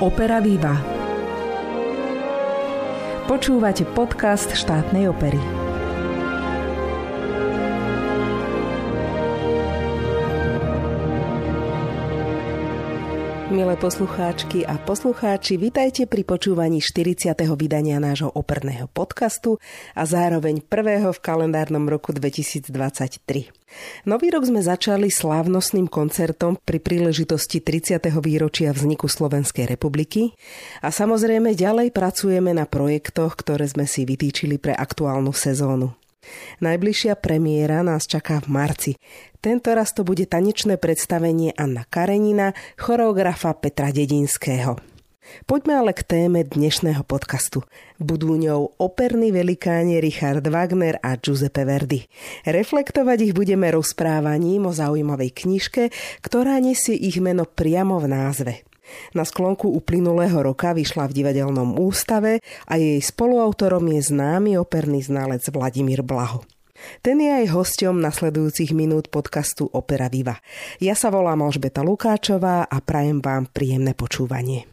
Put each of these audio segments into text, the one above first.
Opera Viva. Počúvate podcast štátnej opery. Milé poslucháčky a poslucháči, vitajte pri počúvaní 40. vydania nášho operného podcastu a zároveň prvého v kalendárnom roku 2023. Nový rok sme začali slávnostným koncertom pri príležitosti 30. výročia vzniku Slovenskej republiky a samozrejme ďalej pracujeme na projektoch, ktoré sme si vytýčili pre aktuálnu sezónu. Najbližšia premiéra nás čaká v marci. Tento raz to bude tanečné predstavenie Anna Karenina, choreografa Petra Dedinského. Poďme ale k téme dnešného podcastu. Budú ňou operní velikáni Richard Wagner a Giuseppe Verdi. Reflektovať ich budeme rozprávaním o zaujímavej knižke, ktorá nesie ich meno priamo v názve. Na sklonku uplynulého roka vyšla v divadelnom ústave a jej spoluautorom je známy operný znalec Vladimír Blaho. Ten je aj hosťom nasledujúcich minút podcastu Opera Viva. Ja sa volám Alžbeta Lukáčová a prajem vám príjemné počúvanie.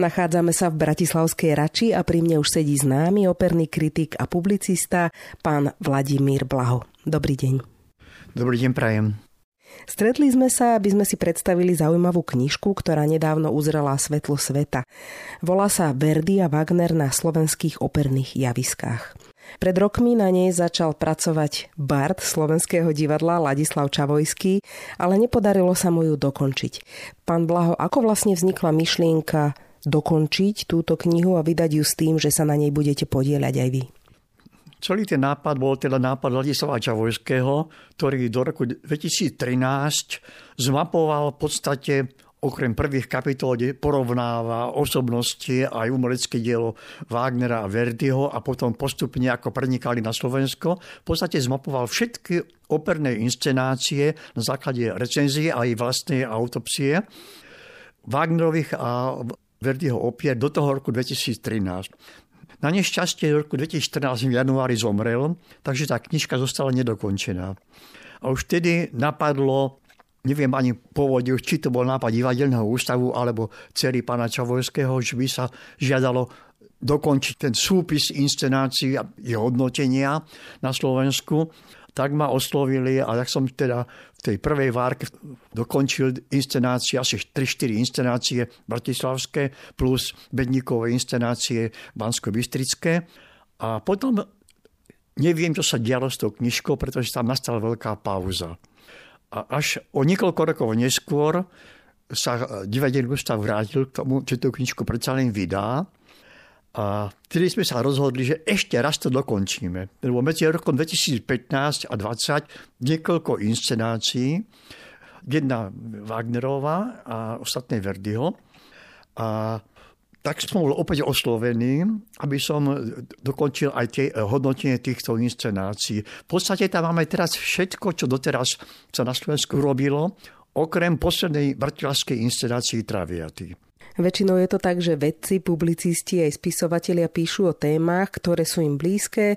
Nachádzame sa v Bratislavskej Rači a pri mne už sedí známy operný kritik a publicista pán Vladimír Blaho. Dobrý deň. Dobrý deň, prajem. Stretli sme sa, aby sme si predstavili zaujímavú knižku, ktorá nedávno uzrela svetlo sveta. Volá sa Verdi a Wagner na slovenských operných javiskách. Pred rokmi na nej začal pracovať Bart slovenského divadla Ladislav Čavojský, ale nepodarilo sa mu ju dokončiť. Pán Blaho, ako vlastne vznikla myšlienka dokončiť túto knihu a vydať ju s tým, že sa na nej budete podieľať aj vy? Celý ten nápad bol teda nápad Ladislava Čavojského, ktorý do roku 2013 zmapoval v podstate okrem prvých kapitol, kde porovnáva osobnosti aj umelecké dielo Wagnera a Verdiho a potom postupne ako prenikali na Slovensko, v podstate zmapoval všetky operné inscenácie na základe recenzie a aj vlastnej autopsie Wagnerových a Verdiho opier do toho roku 2013. Na nešťastie v roku 2014 v januári zomrel, takže tá knižka zostala nedokončená. A už vtedy napadlo, neviem ani pôvode, či to bol nápad divadelného ústavu alebo celý pána Čavojského, že by sa žiadalo dokončiť ten súpis inscenácií a hodnotenia na Slovensku tak ma oslovili a tak som teda v tej prvej várke dokončil inscenácie, asi 3-4 inscenácie bratislavské plus bedníkové inscenácie bansko-bystrické. A potom neviem, čo sa dialo s tou knižkou, pretože tam nastala veľká pauza. A až o niekoľko rokov neskôr sa divadelný ústav vrátil k tomu, že tú knižku predsa len vydá a vtedy sme sa rozhodli, že ešte raz to dokončíme. Lebo medzi rokom 2015 a 2020 niekoľko inscenácií, jedna Wagnerová a ostatné Verdiho. A tak som bol opäť oslovený, aby som dokončil aj tie hodnotenie týchto inscenácií. V podstate tam máme teraz všetko, čo doteraz sa na Slovensku robilo, okrem poslednej bratislavskej inscenácii Traviaty. Väčšinou je to tak, že vedci, publicisti aj spisovatelia píšu o témach, ktoré sú im blízke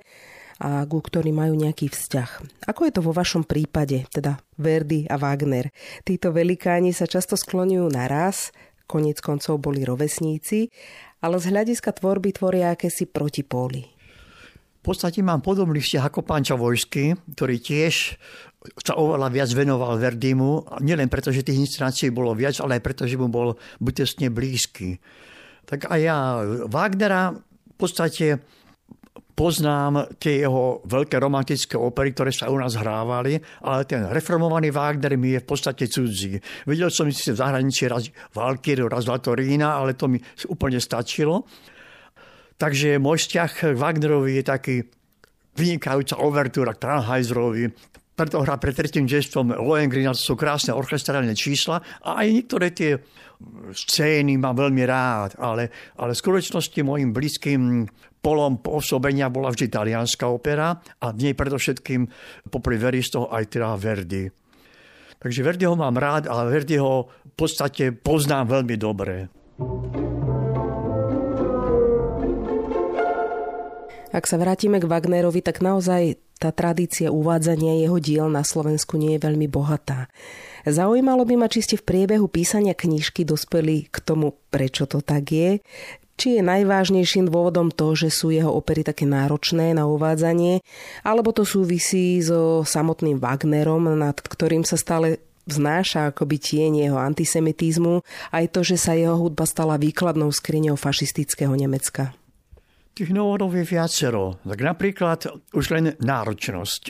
a ku ktorým majú nejaký vzťah. Ako je to vo vašom prípade, teda Verdi a Wagner? Títo velikáni sa často skloňujú naraz, konec koncov boli rovesníci, ale z hľadiska tvorby tvoria akési protipóly. V podstate mám podobný vzťah ako pán Čavojský, ktorý tiež sa oveľa viac venoval Verdimu, nielen preto, že tých inscenácií bolo viac, ale aj preto, že mu bol bytostne blízky. Tak a ja Wagnera v podstate poznám tie jeho veľké romantické opery, ktoré sa u nás hrávali, ale ten reformovaný Wagner mi je v podstate cudzí. Videl som si v zahraničí raz Valkyriu, raz Latorína, ale to mi úplne stačilo. Takže môj vzťah k Wagnerovi je taký vynikajúca overtúra k Tannheiserovi, preto hrá pred tretím gestom Lohengrin, to sú krásne orchestrálne čísla a aj niektoré tie scény mám veľmi rád, ale, ale v skutočnosti môjim blízkym polom pôsobenia bola vždy talianská opera a v nej predovšetkým popri Veristo aj teda Verdi. Takže Verdiho mám rád, ale Verdiho v podstate poznám veľmi dobre. Ak sa vrátime k Wagnerovi, tak naozaj tá tradícia uvádzania jeho diel na Slovensku nie je veľmi bohatá. Zaujímalo by ma, či ste v priebehu písania knižky dospeli k tomu, prečo to tak je, či je najvážnejším dôvodom to, že sú jeho opery také náročné na uvádzanie, alebo to súvisí so samotným Wagnerom, nad ktorým sa stále vznáša akoby tieň jeho antisemitizmu, aj to, že sa jeho hudba stala výkladnou skriňou fašistického Nemecka. Tých dôvodov je viacero. Tak napríklad už len náročnosť.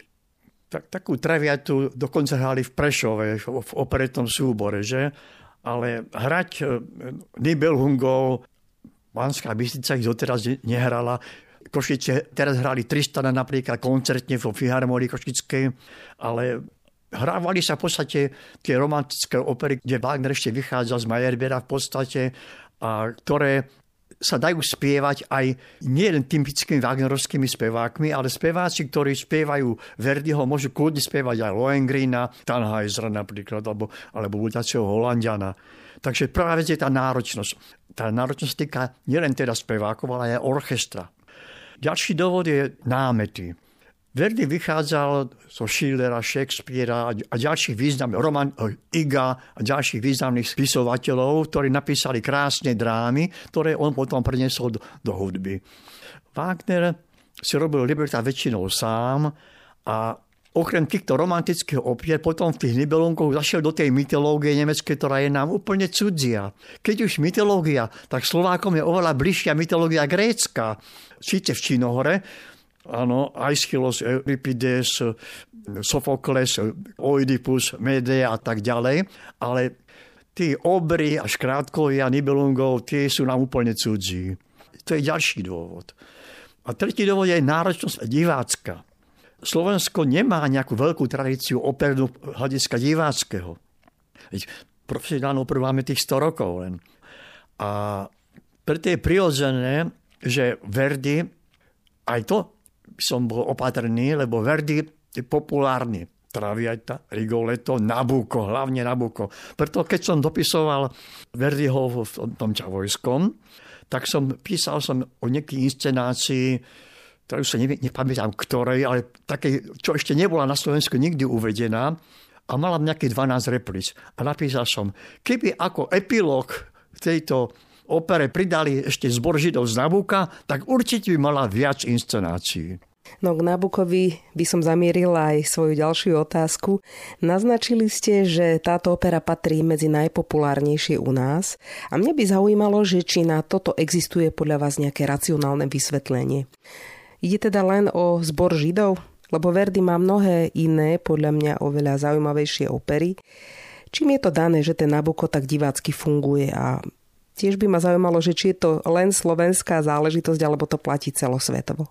Tak, takú traviatu dokonca hrali v Prešove, v operetnom súbore, že? Ale hrať e, Nibelhungov, Banská Bystrica ich doteraz nehrala. Košice teraz hrali 300 napríklad koncertne vo Filharmonii Košickej, ale hrávali sa v podstate tie romantické opery, kde Wagner ešte vychádza z Meyerbeera v podstate, a ktoré sa dajú spievať aj nielen typickými wagnerovskými spevákmi, ale speváci, ktorí spievajú Verdiho, môžu kľudne spievať aj Lohengrina, Tannhäusera napríklad, alebo, alebo Budaceho Holandiana. Takže prvá vec je tá náročnosť. Tá náročnosť týka nielen teda spevákov, ale aj orchestra. Ďalší dôvod je námety. Verdi vychádzal zo Schillera, Shakespearea a ďalších významných, Roman eh, Iga a ďalších významných spisovateľov, ktorí napísali krásne drámy, ktoré on potom preniesol do, do hudby. Wagner si robil liberta väčšinou sám a okrem týchto romantických opier potom v tých Nibelunkoch zašiel do tej mytológie nemeckej, ktorá je nám úplne cudzia. Keď už mytológia, tak Slovákom je oveľa bližšia mytológia grécka. Síce v Činohore, Áno, Aeschylus, Euripides, Sofokles, Oedipus, Medea a tak ďalej, ale tí obry a škrátkovia Nibelungov, tie sú nám úplne cudzí. To je ďalší dôvod. A tretí dôvod je náročnosť divácka. Slovensko nemá nejakú veľkú tradíciu opernu hľadiska diváckého. Profesionálnu operu máme tých 100 rokov len. A preto je prirodzené, že Verdi aj to som bol opatrný, lebo Verdi je populárny. Traviata, Rigoletto, Nabucco, hlavne Nabucco. Preto keď som dopisoval Verdiho v tom Čavojskom, tak som písal som o nejakej inscenácii, ktorú sa nevie, nepamätám ktorej, ale také, čo ešte nebola na Slovensku nikdy uvedená a mala nejakých 12 replic. A napísal som, keby ako epilóg tejto opere pridali ešte zbor Židov z Nabuka, tak určite by mala viac inscenácií. No k Nabukovi by som zamierila aj svoju ďalšiu otázku. Naznačili ste, že táto opera patrí medzi najpopulárnejšie u nás a mne by zaujímalo, že či na toto existuje podľa vás nejaké racionálne vysvetlenie. Ide teda len o zbor Židov? Lebo Verdi má mnohé iné, podľa mňa oveľa zaujímavejšie opery. Čím je to dané, že ten Nabuko tak divácky funguje a Tiež by ma zaujímalo, že či je to len slovenská záležitosť, alebo to platí celosvetovo.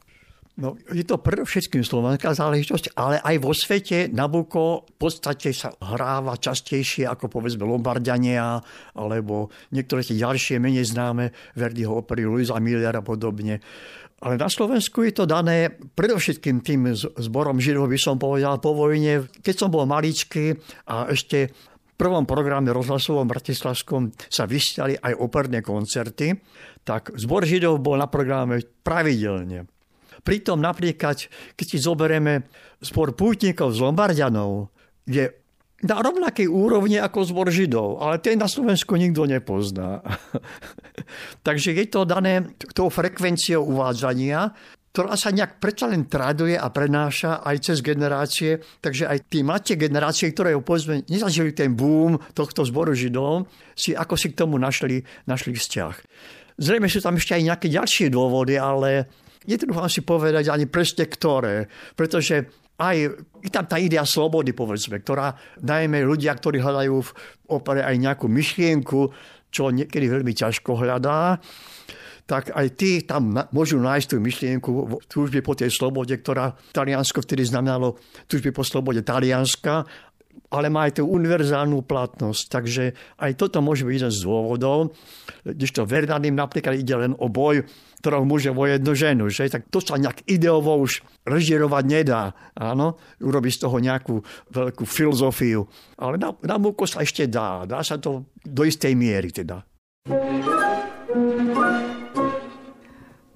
No, je to predovšetkým slovenská záležitosť, ale aj vo svete Nabuko v podstate sa hráva častejšie ako povedzme Lombardiania alebo niektoré tie ďalšie menej známe Verdiho opery Luisa Miller a podobne. Ale na Slovensku je to dané predovšetkým tým zborom Židov, by som povedal, po vojne. Keď som bol maličký a ešte prvom programe rozhlasovom Bratislavskom sa vysiali aj operné koncerty, tak zbor Židov bol na programe pravidelne. Pritom napríklad, keď si zoberieme zbor pútnikov z Lombardianov, je na rovnakej úrovni ako zbor Židov, ale ten na Slovensku nikto nepozná. Takže je to dané tou frekvenciou uvádzania, ktorá sa nejak predsa len traduje a prenáša aj cez generácie. Takže aj tí mladšie generácie, ktoré povedzme nezažili ten boom tohto zboru Židov, si ako si k tomu našli, našli vzťah. Zrejme sú tam ešte aj nejaké ďalšie dôvody, ale netrúfam si povedať ani presne ktoré. Pretože aj je tam tá idea slobody, povedzme, ktorá najmä ľudia, ktorí hľadajú v opere aj nejakú myšlienku, čo niekedy veľmi ťažko hľadá, tak aj tí tam môžu nájsť tú myšlienku túžby po tej slobode, ktorá Taliansko vtedy znamenalo túžby po slobode Talianska, ale má aj tú univerzálnu platnosť. Takže aj toto môže byť jeden z dôvodov. Když to Verdanim napríklad ide len o boj ktorého muže vo jednu ženu. Že? Tak to sa nejak ideovo už režirovať nedá. Áno? Urobiť z toho nejakú veľkú filozofiu. Ale na, na sa ešte dá. Dá sa to do istej miery teda.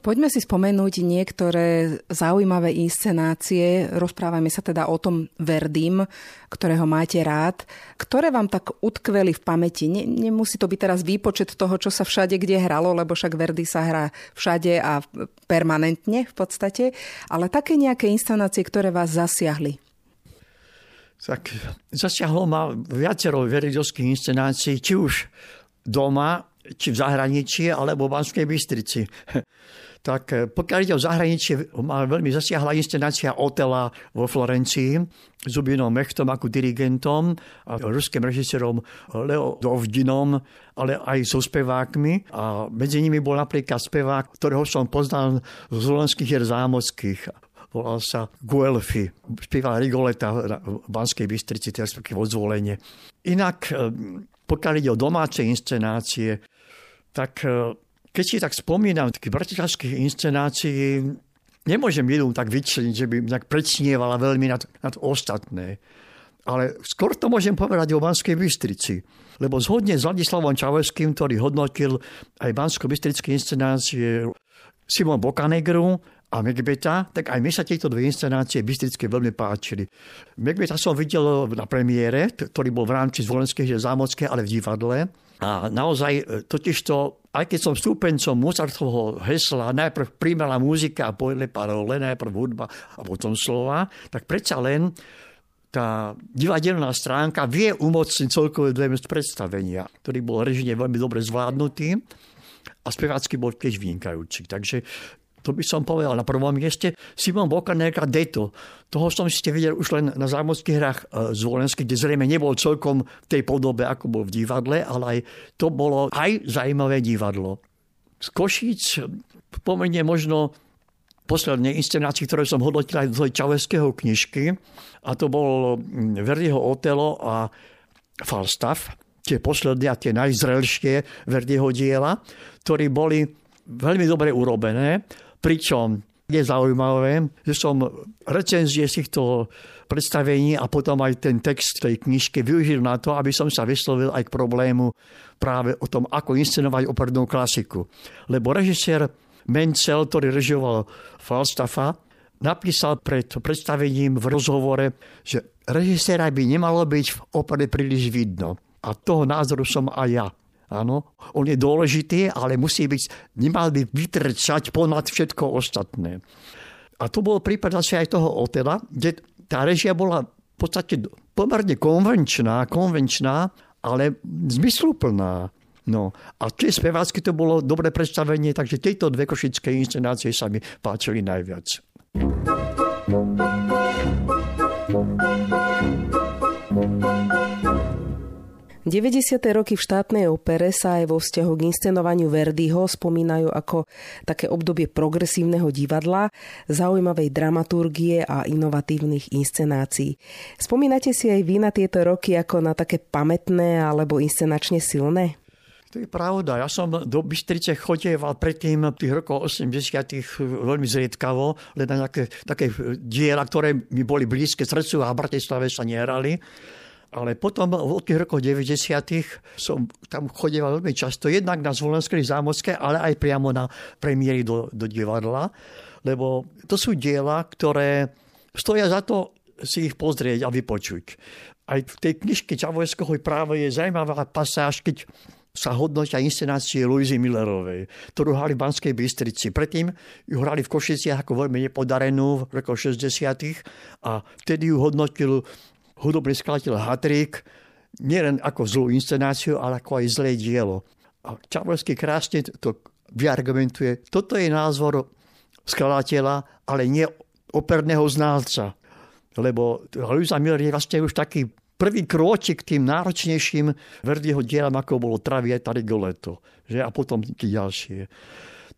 Poďme si spomenúť niektoré zaujímavé inscenácie. Rozprávame sa teda o tom Verdim, ktorého máte rád. Ktoré vám tak utkveli v pamäti? Ne, nemusí to byť teraz výpočet toho, čo sa všade kde hralo, lebo však Verdi sa hrá všade a permanentne v podstate. Ale také nejaké inscenácie, ktoré vás zasiahli? Tak zasiahlo ma viacero veridovských inscenácií, či už doma, či v zahraničí, alebo v Banskej Bystrici tak eh, pokiaľ ide o zahraničie, ma veľmi zasiahla inscenácia Otela vo Florencii s Zubinom Mechtom ako dirigentom a ruským režisérom Leo Dovdinom, ale aj so spevákmi. A medzi nimi bol napríklad spevák, ktorého som poznal z Slovenských hier zámockých volal sa Guelfi, spieval Rigoleta v Banskej Bystrici, teraz vo zvolenie. Inak, eh, pokiaľ ide o domáce inscenácie, tak eh, keď si tak spomínam takých bratislavských inscenácií, nemôžem jednu tak vyčleniť, že by tak predsnievala veľmi nad, nad ostatné. Ale skôr to môžem povedať o Banskej Bystrici. Lebo zhodne s Vladislavom Čavojským, ktorý hodnotil aj Bansko-Bystrické inscenácie Simon Bokanegru a Megbeta, tak aj mi sa tieto dve inscenácie bystrické veľmi páčili. Megbeta som videl na premiére, ktorý bol v rámci Zvolenskej zámocké, ale v divadle. A naozaj e, totiž to aj keď som stúpencom Mozartovho hesla, najprv príjmala muzika a pojele parole, najprv hudba a potom slova, tak predsa len tá divadelná stránka vie umocniť celkové dve predstavenia, ktorý bol režine veľmi dobre zvládnutý a spevácky bol tiež vynikajúci. Takže to by som povedal na prvom mieste. Simon Bokanek a Deto. Toho som ste videl už len na zámodských hrách e, z Volensky, kde zrejme nebol celkom v tej podobe, ako bol v divadle, ale aj to bolo aj zaujímavé divadlo. Z Košíc pomenie možno posledné inscenácii, ktoré som hodnotil aj do Čaveského knižky. A to bol Verdiho Otelo a Falstaff, tie posledné a tie najzrelšie Verdiho diela, ktorí boli veľmi dobre urobené. Pričom je zaujímavé, že som recenzie z týchto predstavení a potom aj ten text tej knižky využil na to, aby som sa vyslovil aj k problému práve o tom, ako inscenovať opernú klasiku. Lebo režisér Mencel, ktorý režioval Falstaffa, napísal pred predstavením v rozhovore, že režiséra by nemalo byť v opere príliš vidno. A toho názoru som aj ja. Áno, on je dôležitý, ale musí byť, nemal by vytrčať ponad všetko ostatné. A to bol prípad asi aj toho Otela, kde tá režia bola v podstate pomerne konvenčná, konvenčná, ale zmysluplná. No a tie spevácky to bolo dobré predstavenie, takže tieto dve košické inscenácie sa mi páčili najviac. 90. roky v štátnej opere sa aj vo vzťahu k inscenovaniu Verdiho spomínajú ako také obdobie progresívneho divadla, zaujímavej dramaturgie a inovatívnych inscenácií. Spomínate si aj vy na tieto roky ako na také pamätné alebo inscenačne silné? To je pravda. Ja som do Bystrice chodieval predtým tých rokoch 80 veľmi zriedkavo, len na nejaké také diela, ktoré mi boli blízke srdcu a v Bratislave sa nehrali. Ale potom v tých rokoch 90. som tam chodil veľmi často, jednak na Zvolenskej zámocké, ale aj priamo na premiéry do, do divadla, lebo to sú diela, ktoré stoja za to si ich pozrieť a vypočuť. Aj v tej knižke Čavojského práve je zaujímavá pasáž, keď sa hodnotia inscenácie Luizy Millerovej, ktorú hrali v Banskej Bystrici. Predtým ju hrali v Košiciach ako veľmi nepodarenú v rokoch 60. a vtedy ju hodnotil hudobný skladateľ Hatrik nielen ako zlú inscenáciu, ale ako aj zlé dielo. A Čavorský krásne to vyargumentuje. Toto je názor skladateľa, ale nie operného znalca. Lebo Luisa Miller je vlastne už taký prvý krôčik k tým náročnejším Verdiho dielam, ako bolo Travieta Rigoletto. Že? A potom ďalšie.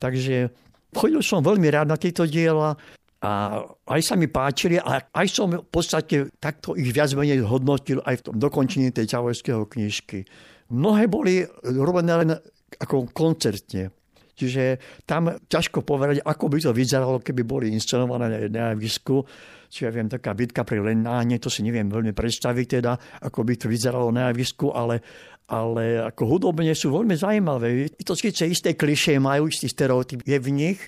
Takže chodil som veľmi rád na tieto diela. A aj sa mi páčili a aj som v podstate takto ich viac menej hodnotil aj v tom dokončení tej Čavojského knižky. Mnohé boli robené len ako koncertne. Čiže tam ťažko povedať, ako by to vyzeralo, keby boli inscenované na javisku. Čiže ja viem, taká bitka pri Lenáne, to si neviem veľmi predstaviť teda, ako by to vyzeralo na javisku, ale, ale ako hudobne sú veľmi zaujímavé. To síce isté klišé majú, istý stereotyp je v nich,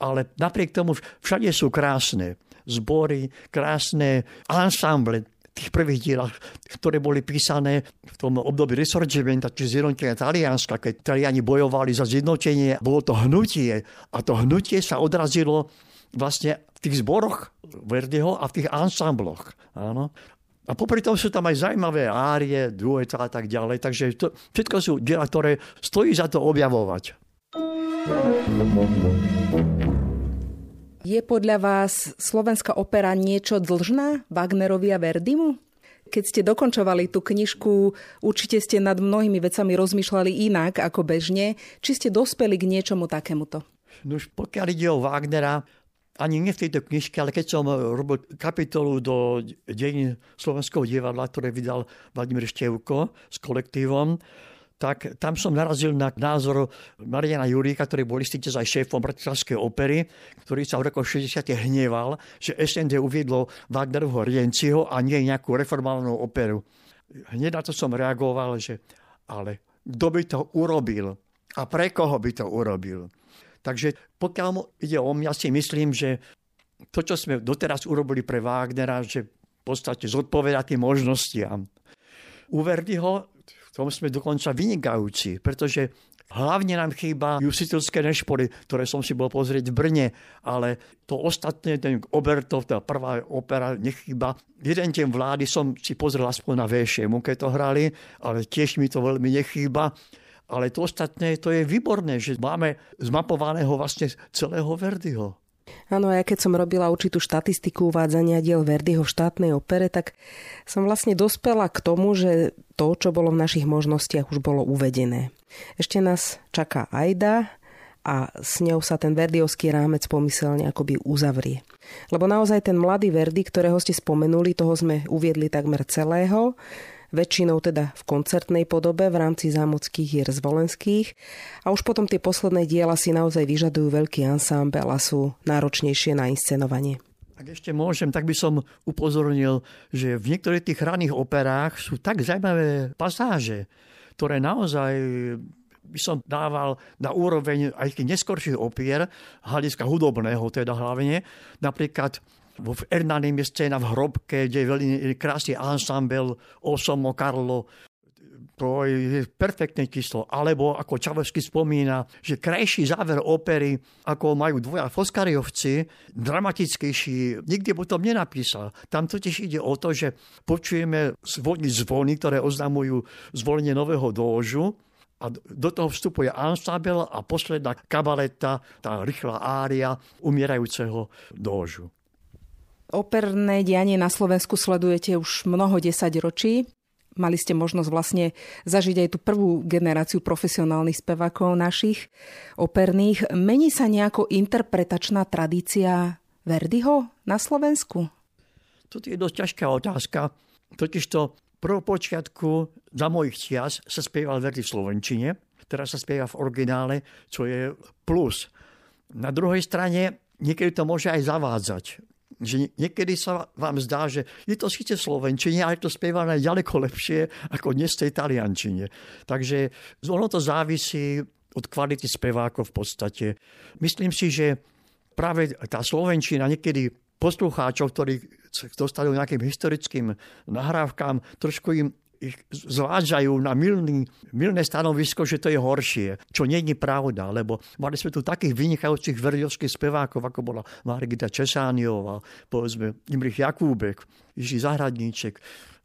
ale napriek tomu všade sú krásne zbory, krásne ansámble, tých prvých dielach, ktoré boli písané v tom období Risorgimenta, či zjednotenia Talianska, keď Taliani bojovali za zjednotenie, bolo to hnutie a to hnutie sa odrazilo vlastne v tých zboroch Verdiho a v tých ansambloch. Áno. A popri tom sú tam aj zaujímavé árie, dueta a tak ďalej. Takže to, všetko sú diela, ktoré stojí za to objavovať. Je podľa vás slovenská opera niečo dlžná Wagnerovi a Verdimu? Keď ste dokončovali tú knižku, určite ste nad mnohými vecami rozmýšľali inak ako bežne. Či ste dospeli k niečomu takémuto? No už pokiaľ ide o Wagnera, ani nie v tejto knižke, ale keď som robil kapitolu do dejín slovenského divadla, ktoré vydal Vladimír Števko s kolektívom, tak tam som narazil na názor Mariana Juríka, ktorý bol istý aj šéfom Bratislavskej opery, ktorý sa v roku 60. hneval, že SND uviedlo Wagnerovho Rienciho a nie nejakú reformálnu operu. Hneď na to som reagoval, že ale kto by to urobil a pre koho by to urobil. Takže pokiaľ ide o mňa, si myslím, že to, čo sme doteraz urobili pre Wagnera, že v podstate zodpoveda tým možnostiam. U Verdiho v tom sme dokonca vynikajúci, pretože Hlavne nám chýba Jusitulské nešpory, ktoré som si bol pozrieť v Brne, ale to ostatné, ten Obertov, tá prvá opera, nechýba. Jeden deň vlády som si pozrel aspoň na VŠM, keď to hrali, ale tiež mi to veľmi nechýba. Ale to ostatné, to je výborné, že máme zmapovaného vlastne celého Verdiho. Áno, ja keď som robila určitú štatistiku uvádzania diel Verdiho v štátnej opere, tak som vlastne dospela k tomu, že to, čo bolo v našich možnostiach, už bolo uvedené. Ešte nás čaká Aida a s ňou sa ten verdiovský rámec pomyselne akoby uzavrie. Lebo naozaj ten mladý Verdi, ktorého ste spomenuli, toho sme uviedli takmer celého, väčšinou teda v koncertnej podobe v rámci zámockých hier zvolenských a už potom tie posledné diela si naozaj vyžadujú veľký ansámbel a sú náročnejšie na inscenovanie. Ak ešte môžem, tak by som upozornil, že v niektorých tých raných operách sú tak zaujímavé pasáže, ktoré naozaj by som dával na úroveň aj tých neskorších opier, hľadiska hudobného teda hlavne. Napríklad v Ernánime je scéna v hrobke, kde je veľmi krásny ansambel Osomo Carlo, to je perfektné číslo. Alebo ako Čavovský spomína, že krajší záver opery, ako majú dvoja Foskariovci, dramatickejší, nikdy potom nenapísal. Tam totiž ide o to, že počujeme zvony zvony, ktoré oznamujú zvolenie nového dôžu a do toho vstupuje ansábel a posledná kabaleta, tá rýchla ária umierajúceho dôžu. Operné dianie na Slovensku sledujete už mnoho desať ročí. Mali ste možnosť vlastne zažiť aj tú prvú generáciu profesionálnych spevákov našich operných. Mení sa nejako interpretačná tradícia Verdiho na Slovensku? Toto je dosť ťažká otázka. Totižto počiatku za mojich čias sa spieval Verdi v Slovenčine, teraz sa spieva v originále, čo je plus. Na druhej strane niekedy to môže aj zavádzať že niekedy sa vám zdá, že je to síce v Slovenčine, ale to spievané ďaleko lepšie ako dnes v tej Taliančine. Takže ono to závisí od kvality spevákov v podstate. Myslím si, že práve tá Slovenčina niekedy poslucháčov, ktorí dostali nejakým historickým nahrávkam, trošku im zvádzajú na milný, milné stanovisko, že to je horšie, čo nie je pravda, lebo mali sme tu takých vynikajúcich verdiovských spevákov, ako bola Margita Česániová, povedzme Imrich Jakúbek, Jiří Zahradníček,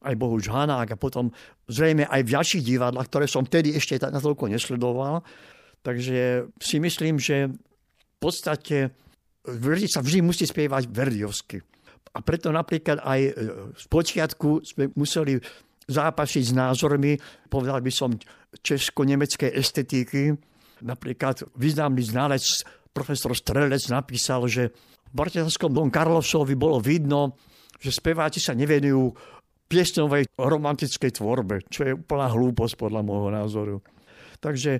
aj Bohuž Hanák a potom zrejme aj v ďalších divadlách, ktoré som vtedy ešte natoľko nesledoval. Takže si myslím, že v podstate Verdi sa vždy musí spievať verdiovsky. A preto napríklad aj z počiatku sme museli zápasiť s názormi, povedal by som, česko-nemeckej estetiky. Napríklad významný znalec profesor Strelec napísal, že v Bratislavskom Don Karlosovi bolo vidno, že speváci sa nevenujú piesňovej romantickej tvorbe, čo je úplná hlúposť podľa môjho názoru. Takže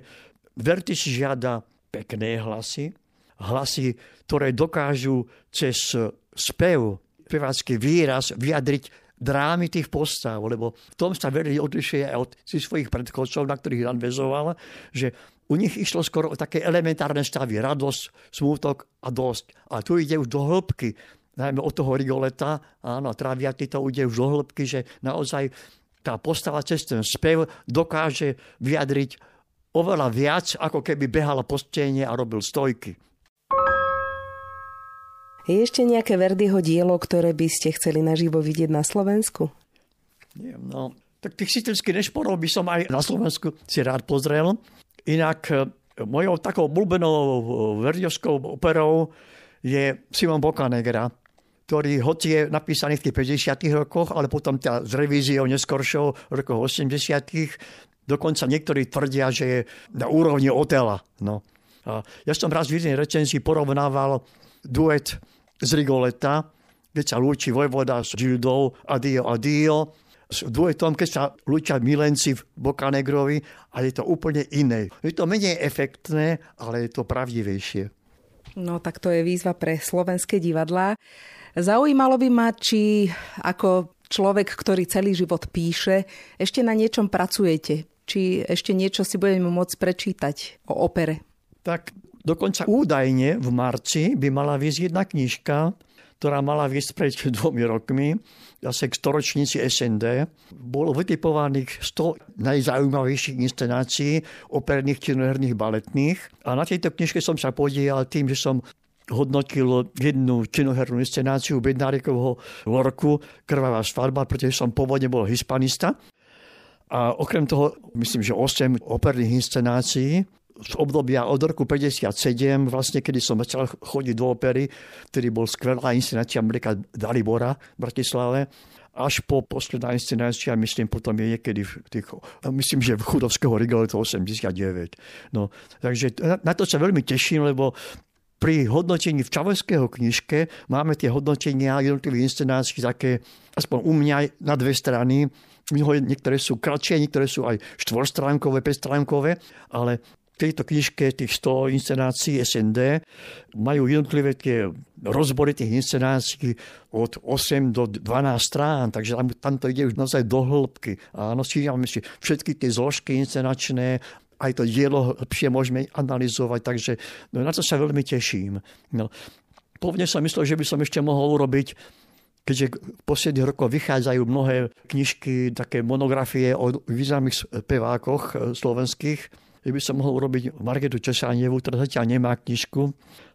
Verti si žiada pekné hlasy, hlasy, ktoré dokážu cez spev, spevácky výraz vyjadriť drámy tých postav, lebo v tom sa veľmi odlišuje aj od svojich predchodcov, na ktorých nadvezoval, že u nich išlo skoro o také elementárne stavy, radosť, smútok a dosť. A tu ide už do hĺbky, najmä od toho Rigoleta, áno, traviaty to ide už do hĺbky, že naozaj tá postava cez ten spev dokáže vyjadriť oveľa viac, ako keby behal po stene a robil stojky. Je ešte nejaké Verdiho dielo, ktoré by ste chceli naživo vidieť na Slovensku? Nie, no, tak tých sicilských nešporov by som aj na Slovensku si rád pozrel. Inak e, mojou takou obľúbenou e, verdiovskou operou je Simon Bocanegra, ktorý hoci je napísaný v tých 50 rokoch, ale potom tá s revíziou neskoršou v rokoch 80 dokonca niektorí tvrdia, že je na úrovni Otela. No. A ja som raz v jednej recenzii porovnával duet z Rigoleta, keď sa lúči vojvoda s Gildou, adio, adio, s duetom, keď sa lúčia milenci v Bokanegrovi a je to úplne iné. Je to menej efektné, ale je to pravdivejšie. No tak to je výzva pre slovenské divadlá. Zaujímalo by ma, či ako človek, ktorý celý život píše, ešte na niečom pracujete. Či ešte niečo si budeme môcť prečítať o opere. Tak Dokonca údajne v marci by mala výsť jedna knižka, ktorá mala výsť pred dvomi rokmi, zase k storočnici SND. Bolo vytipovaných 100 najzaujímavejších inscenácií operných, činoherných, baletných. A na tejto knižke som sa podielal tým, že som hodnotil jednu činohernú inscenáciu Bednárikovho Lorku Krvavá svadba, pretože som pôvodne bol hispanista. A okrem toho, myslím, že 8 operných inscenácií z obdobia od roku 57, vlastne kedy som začal chodiť do opery, ktorý bol skvelá inscenácia Amerika Dalibora v Bratislave, až po posledná inscenácia, myslím, potom je niekedy v tých, myslím, že v Chudovského Rigoletu 89. No, takže na to sa veľmi teším, lebo pri hodnotení v Čavojského knižke máme tie hodnotenia jednotlivých inscenácií také, aspoň u mňa na dve strany. Niektoré sú kratšie, niektoré sú aj štvorstránkové, pestránkové, ale tejto knižke tých 100 inscenácií SND majú jednotlivé tie rozbory tých inscenácií od 8 do 12 strán, takže tam, tam to ide už naozaj do hĺbky. Áno, čítame si všetky tie zložky inscenačné, aj to dielo lepšie môžeme analyzovať, takže no, na to sa veľmi teším. No. Povne som myslel, že by som ešte mohol urobiť keďže v posledných rokoch vychádzajú mnohé knižky, také monografie o významných spevákoch eh, slovenských, že by som mohol urobiť Marketu Česánievu, ktorá zatiaľ nemá knižku,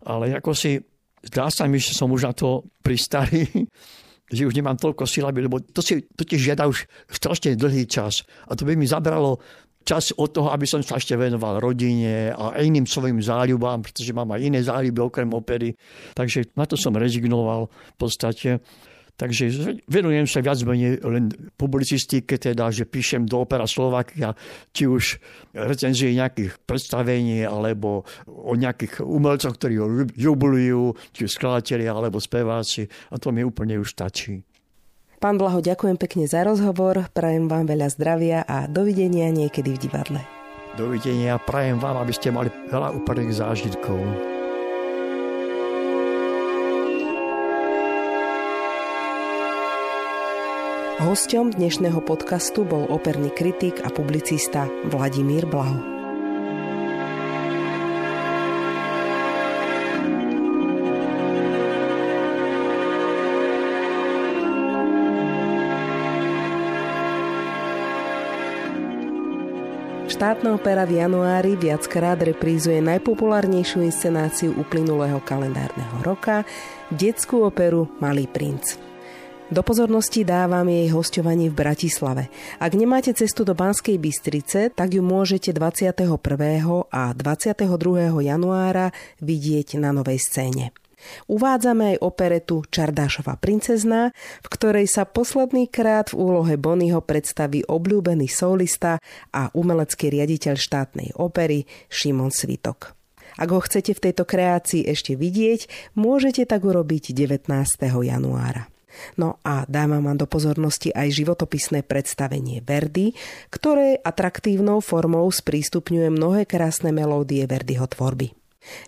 ale ako si zdá sa mi, že som už na to pristarý, že už nemám toľko silaby, lebo to si totiž žiada už strašne dlhý čas. A to by mi zabralo čas od toho, aby som sa ešte venoval rodine a iným svojim záľubám, pretože mám aj iné záľuby okrem opery. Takže na to som rezignoval v podstate. Takže venujem sa viac menej len publicistike, teda, že píšem do Opera Slovakia, či už recenzie nejakých predstavení, alebo o nejakých umelcoch, ktorí ho jubilujú, či skladatelia, alebo speváci. A to mi úplne už stačí. Pán Blaho, ďakujem pekne za rozhovor, prajem vám veľa zdravia a dovidenia niekedy v divadle. Dovidenia, prajem vám, aby ste mali veľa úplných zážitkov. Hosťom dnešného podcastu bol operný kritik a publicista Vladimír Blaho. Štátna opera v januári viackrát reprízuje najpopulárnejšiu inscenáciu uplynulého kalendárneho roka, detskú operu Malý princ. Do pozornosti dávam jej hostovanie v Bratislave. Ak nemáte cestu do Banskej Bystrice, tak ju môžete 21. a 22. januára vidieť na novej scéne. Uvádzame aj operetu Čardášova princezná, v ktorej sa posledný krát v úlohe Bonnyho predstaví obľúbený solista a umelecký riaditeľ štátnej opery Šimon Svitok. Ak ho chcete v tejto kreácii ešte vidieť, môžete tak urobiť 19. januára. No a dávam vám do pozornosti aj životopisné predstavenie Verdy, ktoré atraktívnou formou sprístupňuje mnohé krásne melódie Verdyho tvorby.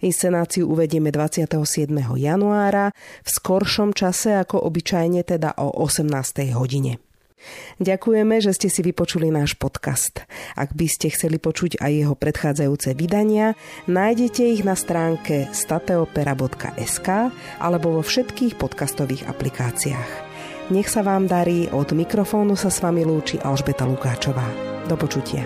Inscenáciu uvedieme 27. januára v skoršom čase ako obyčajne teda o 18. hodine. Ďakujeme, že ste si vypočuli náš podcast. Ak by ste chceli počuť aj jeho predchádzajúce vydania, nájdete ich na stránke stateopera.sk alebo vo všetkých podcastových aplikáciách. Nech sa vám darí, od mikrofónu sa s vami lúči Alžbeta Lukáčová. Do počutia.